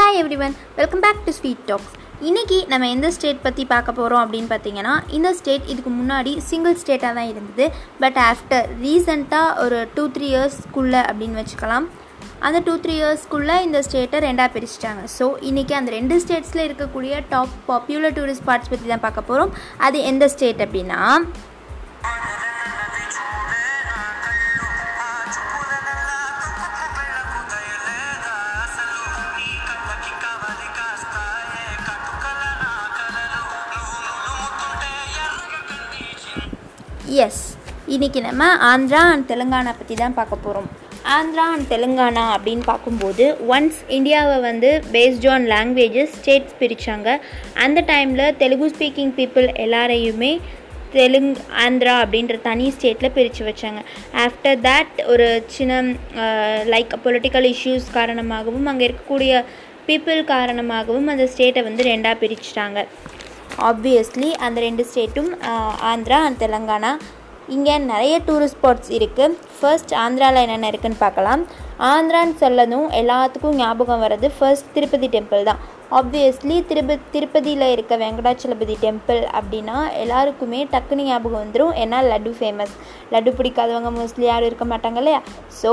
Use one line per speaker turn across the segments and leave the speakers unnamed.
Hi everyone welcome back to sweet talks இன்றைக்கி நம்ம எந்த ஸ்டேட் பற்றி பார்க்க போகிறோம் அப்படின்னு பார்த்தீங்கன்னா இந்த ஸ்டேட் இதுக்கு முன்னாடி சிங்கிள் ஸ்டேட்டாக தான் இருந்தது. பட் ஆஃப்டர் ரீசெண்டாக ஒரு டூ த்ரீ இயர்ஸ்க்குள்ளே அப்படின்னு வச்சுக்கலாம். அந்த டூ த்ரீ இயர்ஸ்க்குள்ளே இந்த ஸ்டேட்டை ரெண்டாக பிரிச்சிட்டாங்க. ஸோ இன்றைக்கி அந்த ரெண்டு ஸ்டேட்ஸில் இருக்கக்கூடிய டாப் பாப்புலர் டூரிஸ்ட் ஸ்பாட்ஸ் பற்றி தான் பார்க்க போகிறோம் அது எந்த ஸ்டேட் அப்படின்னா எஸ் இன்றைக்கி நம்ம ஆந்திரா அண்ட் தெலுங்கானா பற்றி தான் பார்க்க போகிறோம் ஆந்திரா அண்ட் தெலுங்கானா அப்படின்னு பார்க்கும்போது ஒன்ஸ் இந்தியாவை வந்து பேஸ்ட் ஆன் லாங்குவேஜஸ் ஸ்டேட்ஸ் பிரித்தாங்க அந்த டைமில் தெலுங்கு ஸ்பீக்கிங் பீப்புள் எல்லாரையுமே தெலுங்கு ஆந்திரா அப்படின்ற தனி ஸ்டேட்டில் பிரித்து வச்சாங்க. ஆஃப்டர் தேட் ஒரு சின்ன லைக் பொலிட்டிக்கல் இஷ்யூஸ் காரணமாகவும் அங்கே இருக்கக்கூடிய பீப்புள் காரணமாகவும் அந்த ஸ்டேட்டை வந்து ரெண்டாக பிரிச்சுட்டாங்க. ஆப்வியஸ்லி அந்த ரெண்டு ஸ்டேட்டும் ஆந்திரா அண்ட் தெலுங்கானா. இங்கே நிறைய டூரிஸ்ட் ஸ்பாட்ஸ் இருக்குது ஃபர்ஸ்ட் ஆந்திராவில் என்னென்ன இருக்குதுன்னு பார்க்கலாம். ஆந்திரான்னு சொல்லதும் எல்லாத்துக்கும் ஞாபகம் வர்றது ஃபர்ஸ்ட் திருப்பதி டெம்பிள் தான். ஆப்வியஸ்லி திருப்ப திருப்பதியில் இருக்க வெங்கடாச்சலபதி டெம்பிள் அப்படின்னா எல்லாருக்குமே டக்குன்னு ஞாபகம் வந்துடும் ஏன்னா லட்டு ஃபேமஸ் லட்டு பிடிக்காதவங்க மோஸ்ட்லி யாரும் இருக்க மாட்டாங்க இல்லையா? ஸோ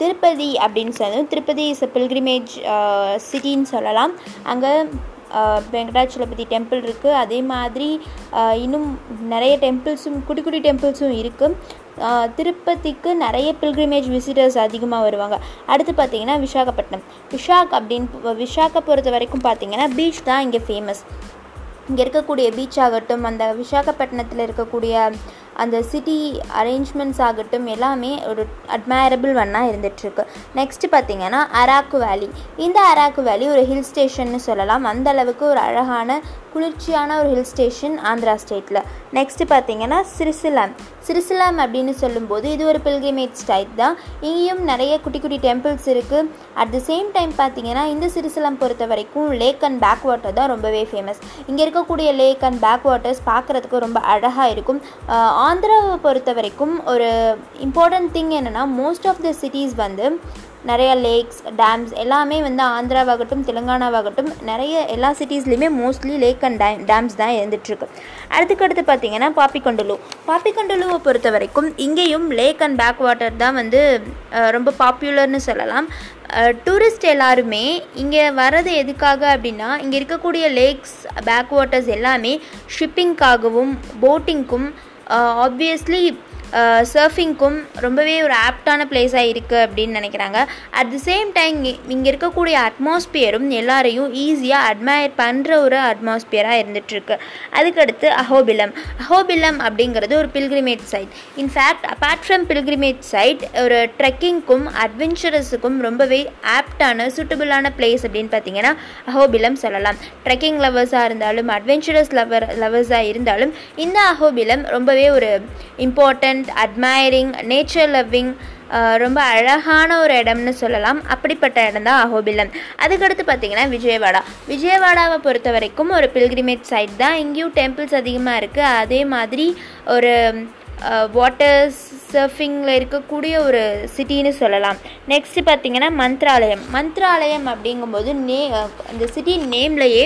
திருப்பதி அப்படின்னு சொல்லணும். திருப்பதி இஸ் அ பில்கிரிமேஜ் சிட்டின்னு சொல்லலாம். அங்கே வெங்கடாச்சலபதி டெம்பிள் இருக்குது அதே மாதிரி இன்னும் நிறைய டெம்பிள்ஸும் குட்டி குட்டி டெம்பிள்ஸும் இருக்குது திருப்பதிக்கு நிறைய பில்கிரிமேஜ் விசிட்டர்ஸ் அதிகமாக வருவாங்க. அடுத்து பார்த்திங்கன்னா விசாகப்பட்டினம். விஷாக் அப்படின்னு விஷாக்கை பொறுத்த வரைக்கும் பார்த்திங்கன்னா பீச் தான் இங்கே ஃபேமஸ் இங்கே இருக்கக்கூடிய பீச் ஆகட்டும் அந்த விசாகப்பட்டினத்தில் இருக்கக்கூடிய அந்த சிட்டி அரேஞ்ச்மெண்ட்ஸ் ஆகட்டும் எல்லாமே ஒரு அட்மையரபிள் ஒன்னாக இருந்துகிட்ருக்கு நெக்ஸ்ட்டு பார்த்திங்கன்னா அராக்கு வேலி இந்த அராக்கு வேலி ஒரு ஹில் ஸ்டேஷன்னு சொல்லலாம். அந்தளவுக்கு ஒரு அழகான குளிர்ச்சியான ஒரு ஹில் ஸ்டேஷன் ஆந்திரா ஸ்டேட்டில் நெக்ஸ்ட்டு பார்த்தீங்கன்னா சிரிசிலாம் சிரிசிலாம் அப்படின்னு சொல்லும்போது இது ஒரு பில்கிரிமேஜ் ஸ்டைட் தான். இங்கேயும் நிறைய குட்டி குட்டி டெம்பிள்ஸ் இருக்குது அட் த சேம் டைம் பார்த்திங்கன்னா இந்த சிறிசிலம் பொறுத்த வரைக்கும் லேக் அண்ட் பேக் வாட்டர் தான் ரொம்பவே ஃபேமஸ் இங்கே இருக்கக்கூடிய லேக் அண்ட் பேக் வாட்டர்ஸ் பார்க்குறதுக்கு ரொம்ப அழகாக இருக்கும். ஆந்திராவை பொறுத்த வரைக்கும் ஒரு இம்பார்ட்டன்ட் திங் என்னென்னா மோஸ்ட் ஆஃப் த சிட்டிஸ் வந்து நிறைய லேக்ஸ் டேம்ஸ் எல்லாமே வந்து ஆந்திராவாகட்டும் தெலுங்கானாவாகட்டும் நிறைய எல்லா சிட்டிஸ்லேயுமே mostly lake and dam dams தான் இருந்துகிட்ருக்கு அடுத்துக்கடுத்து பார்த்திங்கன்னா பாப்பிக்கொண்டலு பாப்பிக்கொண்டலுவை பொறுத்த வரைக்கும் இங்கேயும் லேக் அண்ட் பேக் வாட்டர் தான் வந்து ரொம்ப பாப்புலர்னு சொல்லலாம். டூரிஸ்ட் எல்லாருமே இங்கே வர்றது எதுக்காக அப்படின்னா இங்கே இருக்கக்கூடிய லேக்ஸ் பேக் வாட்டர்ஸ் எல்லாமே ஷிப்பிங்க்காகவும் போட்டிங்க்கும் ஆப்வியஸ்லி சர்ஃபிங்க்கும் ரொம்பவே ஒரு ஆப்டான பிளேஸாக இருக்குது அப்படின்னு நினைக்கிறாங்க. அட் தி சேம் டைம் இங்கே இருக்கக்கூடிய அட்மாஸ்பியரும் எல்லாரையும் ஈஸியாக அட்மயர் பண்ணுற ஒரு அட்மாஸ்பியராக இருந்துகிட்ருக்கு அதுக்கடுத்து அஹோபிலம் அஹோபிலம் அப்படிங்கிறது ஒரு pilgrimage site in fact apart from pilgrimage site ஒரு ட்ரெக்கிங்க்கும் அட்வென்ச்சரஸுக்கும் ரொம்பவே ஆப்டான சூட்டபுளான பிளேஸ் அப்படின்னு பார்த்தீங்கன்னா அஹோபிலம் சொல்லலாம். ட்ரெக்கிங் லவர்ஸாக இருந்தாலும் அட்வென்ச்சரஸ் லவர் லவர்ஸாக இருந்தாலும் இந்த அஹோபிலம் ரொம்பவே ஒரு இம்பார்ட்டண்ட் அட்மைரிங் நேச்சர் லவ்விங் ரொம்ப அழகான ஒரு இடம்னு சொல்லலாம். அப்படிப்பட்ட இடம் தான் அஹோபிலம் அதுக்கடுத்து பார்த்திங்கன்னா விஜயவாடா. விஜயவாடாவை பொறுத்த வரைக்கும் ஒரு பில்கிரிமேஜ் சைட் தான். இங்கேயும் டெம்பிள்ஸ் அதிகமாக இருக்குது அதே மாதிரி ஒரு வாட்டர் சர்ஃபிங்கில் இருக்கக்கூடிய ஒரு சிட்டின்னு சொல்லலாம். நெக்ஸ்ட்டு பார்த்திங்கன்னா மந்த்ராலயம். மந்த்ராலயம் அப்படிங்கும்போது நே அந்த சிட்டி நேம்லையே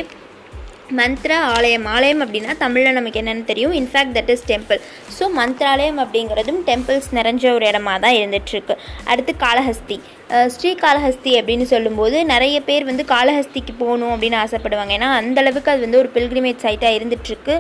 மந்த்ரா ஆலயம். ஆலயம் அப்படின்னா தமிழில் நமக்கு என்னென்னு தெரியும். In fact that is temple so Mantralayam அப்படிங்கிறதும் டெம்பிள்ஸ் நிறைஞ்ச ஒரு இடமா தான் இருந்துகிட்ருக்கு அடுத்து காளஹஸ்தி. ஸ்ரீகாளஹஸ்தி அப்படின்னு சொல்லும்போது நிறைய பேர் வந்து காளஹஸ்திக்கு போகணும் அப்படின்னு ஆசைப்படுவாங்க. ஏன்னா அந்தளவுக்கு அது வந்து ஒரு பில்கிரிமேஜ் சைட்டாக இருந்துகிட்ருக்கு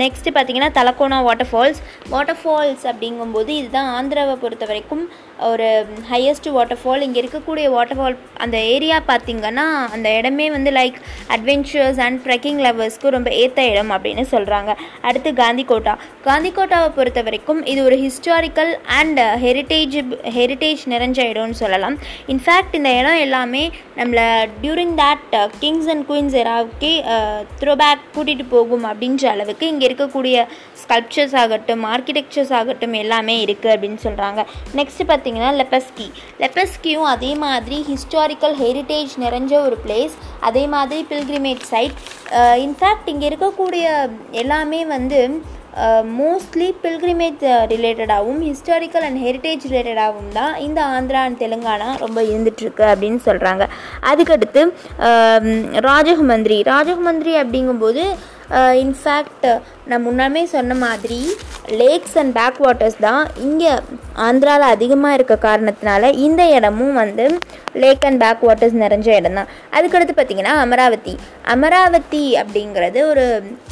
நெக்ஸ்ட்டு பார்த்திங்கன்னா Talakona waterfalls waterfalls அப்படிங்கும்போது இதுதான் ஆந்திராவை பொறுத்த வரைக்கும் ஒரு ஹையஸ்ட் வாட்டர் ஃபால் இங்கே இருக்கக்கூடிய வாட்டர் ஃபால் அந்த ஏரியா பார்த்திங்கன்னா அந்த இடமே வந்து லைக் அட்வென்ச்சர்ஸ் அண்ட் ட்ரெக்கிங் லவர்ஸ்க்கு ரொம்ப ஏற்ற இடம் அப்படின்னு சொல்கிறாங்க அடுத்து காந்திகோட்டா. காந்திகோட்டாவை பொறுத்த வரைக்கும் இது ஒரு ஹிஸ்டாரிக்கல் அண்ட் ஹெரிட்டேஜ் ஹெரிட்டேஜ் நிறைஞ்ச இடம்னு சொல்லலாம். இன்ஃபேக்ட் இந்த இடம் எல்லாமே நம்மளை during that kings and queens எராவுக்கே throwback கூட்டிகிட்டு போகும் அப்படின்ற அளவுக்கு இங்கே இருக்கக்கூடிய ஸ்கல்ப்சர்ஸ் ஆகட்டும் ஆர்கிடெக்சர்ஸ் ஆகட்டும் எல்லாமே இருக்குது அப்படின்னு சொல்கிறாங்க நெக்ஸ்ட்டு பார்த்தீங்கன்னா லெப்பஸ்கி லெப்பஸ்கியும் அதே மாதிரி ஹிஸ்டாரிக்கல் ஹெரிட்டேஜ் நிறைஞ்ச ஒரு பிளேஸ் அதே மாதிரி பில்கிரிமேஜ் சைட் இன்ஃபேக்ட் இங்கே இருக்கக்கூடிய எல்லாமே வந்து மோஸ்ட்லி பில்கிரிமேஜ் ரிலேட்டடாகவும் ஹிஸ்டாரிக்கல் அண்ட் ஹெரிட்டேஜ் ரிலேட்டடாகவும் தான் இந்த ஆந்திரா அண்ட் தெலுங்கானா ரொம்ப இருந்துகிட்ருக்கு அப்படின்னு சொல்கிறாங்க அதுக்கடுத்து ராஜகுமந்திரி ராஜகுமந்திரி அப்படிங்கும்போது இன்ஃபேக்ட் நான் முன்னாமே சொன்ன மாதிரி லேக்ஸ் அண்ட் பேக் வாட்டர்ஸ் தான் இங்கே ஆந்திராவில் அதிகமாக இருக்க காரணத்தினால இந்த இடமும் வந்து லேக் அண்ட் பேக் வாட்டர்ஸ் நிறைஞ்ச இடம் தான். அதுக்கடுத்து பார்த்திங்கன்னா அமராவதி. அமராவதி அப்படிங்கிறது ஒரு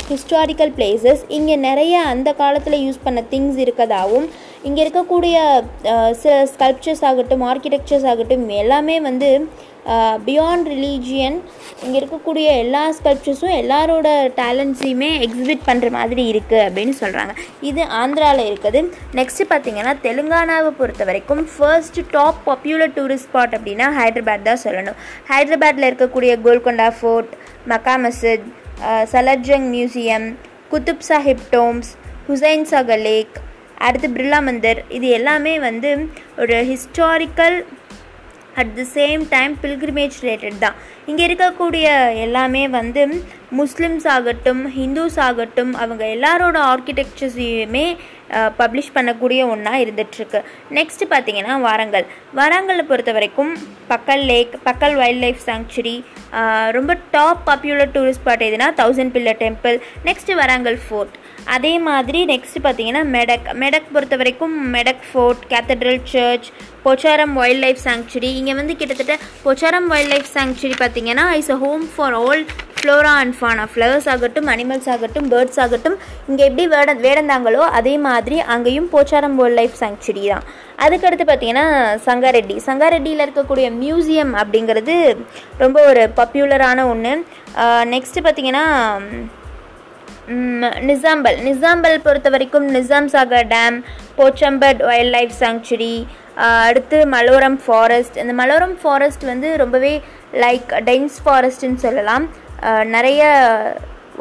ஹிஸ்டாரிக்கல் பிளேசஸ் இங்கே நிறைய அந்த காலத்தில் யூஸ் பண்ண திங்ஸ் இருக்கதாகவும் இங்கே இருக்கக்கூடிய சில ஸ்கல்ப்சர்ஸ் ஆகட்டும் ஆர்கிடெக்சர்ஸ் ஆகட்டும் எல்லாமே வந்து பியாண்ட் ரிலீஜியன் இங்கே இருக்கக்கூடிய எல்லா ஸ்கல்ப்சர்ஸும் எல்லாரோட டேலண்ட்ஸையுமே எக்ஸிபிட் பண்ணுற மாதிரி இருக்குது அப்படின்னு சொல்கிறாங்க இது ஆந்திராவில் இருக்குது. நெக்ஸ்ட்டு பார்த்தீங்கன்னா தெலுங்கானாவை பொறுத்த வரைக்கும் first top popular tourist spot அப்படின்னா ஹைதராபாத் தான் சொல்லணும். ஹைதராபாத்தில் இருக்கக்கூடிய Golconda fort Mecca Masjid Salarjung museum Qutub Shahi tombs Hussain Sagar lake அடுத்து பிர்லா மந்திர். இது எல்லாமே வந்து ஒரு historical at the same time pilgrimage related தான். இங்கே இருக்கக்கூடிய எல்லாமே வந்து முஸ்லிம்ஸ் ஆகட்டும் ஹிந்துஸ் ஆகட்டும் அவங்க எல்லாரோட ஆர்கிடெக்சர்ஸையுமே பப்ளிஷ் பண்ணக்கூடிய ஒன்றா இருந்துகிட்ருக்கு நெக்ஸ்ட்டு பார்த்தீங்கன்னா வாரங்கல் வாரங்களை பொறுத்த வரைக்கும் Pakhal lake Pakhal wildlife sanctuary ரொம்ப டாப் பாப்புலர் டூரிஸ்ட் ஸ்பாட் எதுனா thousand pillar temple next Warangal fort அதே மாதிரி நெக்ஸ்ட் பார்த்தீங்கன்னா மெடக். மெடக் பொறுத்த வரைக்கும் Medak fort cathedral church Pocharam wildlife sanctuary இங்கே வந்து கிட்டத்தட்ட பொச்சாரம் வைல்ட் லைஃப் சாங்சுரி பார்த்தீங்கன்னா is a home for all flora and fauna flowers ஆகட்டும் அனிமல்ஸ் ஆகட்டும் பேர்ட்ஸ் ஆகட்டும் இங்கே எப்படி வேட வேடந்தாங்களோ அதே மாதிரி அங்கேயும் போச்சாரம் வைல்ட் லைஃப் சாங்சுரி தான். அதுக்கடுத்து பார்த்தீங்கன்னா சங்காரெட்டி. சங்காரெட்டியில் இருக்கக்கூடிய மியூசியம் அப்படிங்கிறது ரொம்ப ஒரு பாப்புலரான ஒன்று நெக்ஸ்ட்டு பார்த்தீங்கன்னா நிசாம்பல். நிசாம்பல் பொறுத்த வரைக்கும் Nizam Sagar dam Pochampad wildlife sanctuary அடுத்து மலோரம் ஃபாரஸ்ட். இந்த மலோரம் ஃபாரஸ்ட் வந்து ரொம்பவே லைக் டென்ஸ் ஃபாரஸ்ட்னு சொல்லலாம். நிறைய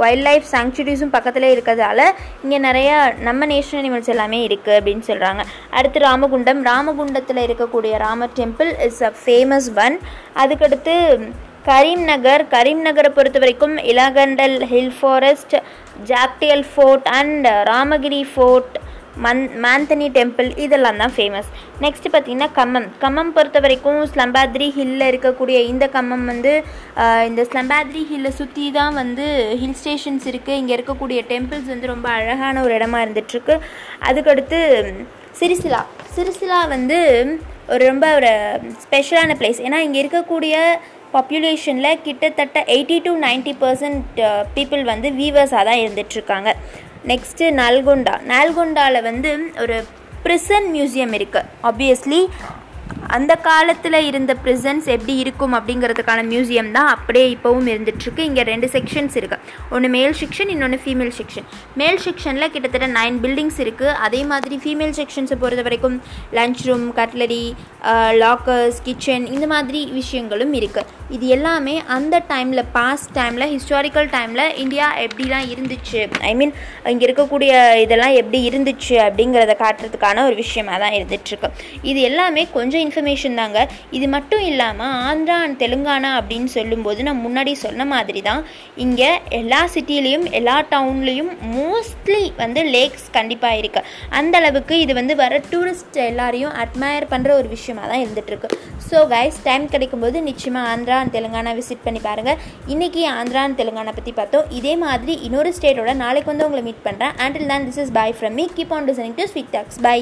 வைல்ட் லைஃப் சாங்சுரிஸும் பக்கத்தில் இருக்கிறதால இங்கே நிறைய நம்ம நேஷனல் அனிமல்ஸ் எல்லாமே இருக்குது அப்படின்னு சொல்கிறாங்க அடுத்து ராமகுண்டம். ராமகுண்டத்தில் இருக்கக்கூடிய Ramar temple is a famous one. அதுக்கடுத்து கரீம்நகர் கரீம்நகரை கரீம் நகரை பொறுத்த வரைக்கும் Elgandal hill forest Jagtial fort and Ramagiri fort Mann Manthani temple இதெல்லாம் தான் ஃபேமஸ் நெக்ஸ்ட் பார்த்தீங்கன்னா கம்மம். கம்மம் பொறுத்த வரைக்கும் ஸ்லம்பாத்ரி ஹில்லில் இருக்கக்கூடிய இந்த கம்மம் வந்து இந்த ஸ்லம்பாத்ரி ஹில்லை சுற்றி தான் வந்து ஹில் ஸ்டேஷன்ஸ் இருக்குது இங்கே இருக்கக்கூடிய டெம்பிள்ஸ் வந்து ரொம்ப அழகான ஒரு இடமா இருந்துகிட்ருக்கு அதுக்கடுத்து சிரிசிலா சிரிசிலா வந்து ஒரு ரொம்ப ஒரு ஸ்பெஷலான பிளேஸ் ஏன்னா இங்கே இருக்கக்கூடிய பாப்புலேஷனில் கிட்டத்தட்ட eighty to ninety percent people வந்து வீவர்ஸாக தான் இருந்துகிட்ருக்காங்க நெக்ஸ்ட்டு நல்கொண்டா. நல்கொண்டாவில் வந்து ஒரு ப்ரிசன் மியூசியம் இருக்குது ஆப்வியஸ்லி அந்த காலத்தில் இருந்த ப்ரிசன்ஸ் எப்படி இருக்கும் அப்படிங்கிறதுக்கான மியூசியம் தான் அப்படியே இப்போவும் இருந்துகிட்ருக்கு இங்கே ரெண்டு செக்ஷன்ஸ் இருக்குது ஒன்று மேல் செக்ஷன் இன்னொன்று ஃபீமேல் செக்ஷன் மேல் செக்ஷனில் கிட்டத்தட்ட நைன் பில்டிங்ஸ் இருக்குது அதே மாதிரி ஃபீமேல் செக்ஷன்ஸை பொறுத்த வரைக்கும் lunch room cutlery lockers kitchen இந்த மாதிரி விஷயங்களும் இருக்குது இது எல்லாமே அந்த டைமில் பாஸ்ட் டைமில் ஹிஸ்டாரிக்கல் டைமில் இந்தியா எப்படிலாம் இருந்துச்சு? ஐ மீன் இங்கே இருக்கக்கூடிய இதெல்லாம் எப்படி இருந்துச்சு அப்படிங்கிறத காட்டுறதுக்கான ஒரு விஷயமா தான் இருந்துகிட்ருக்கு இது எல்லாமே கொஞ்சம் இன்ஃபர்மேஷன் தாங்க. இது மட்டும் இல்லாமல் ஆந்திரா அண்ட் தெலுங்கானா அப்படின்னு சொல்லும்போது நான் முன்னாடி சொன்ன மாதிரி தான் இங்கே எல்லா சிட்டிலையும் எல்லா டவுன்லேயும் மோஸ்ட்லி வந்து லேக்ஸ் கண்டிப்பாக இருக்குது அந்த அளவுக்கு இது வந்து வர டூரிஸ்ட் எல்லாரையும் அட்மயர் பண்ணுற ஒரு விஷயமாக தான் இருந்துகிட்ருக்கு ஸோ கைஸ் டைம் கிடைக்கும்போது நிச்சயமாக ஆந்திரா அண்ட் தெலுங்கானா விசிட் பண்ணி பாருங்கள் இன்றைக்கி ஆந்திரா அண்ட் தெலுங்கானா பற்றி பார்த்தோம். இதே மாதிரி இன்னொரு ஸ்டேட்டோட நாளைக்கு வந்து உங்களை மீட் பண்ணுறேன் அண்டில் தான் this is bye from me keep on listening to sweet talks bye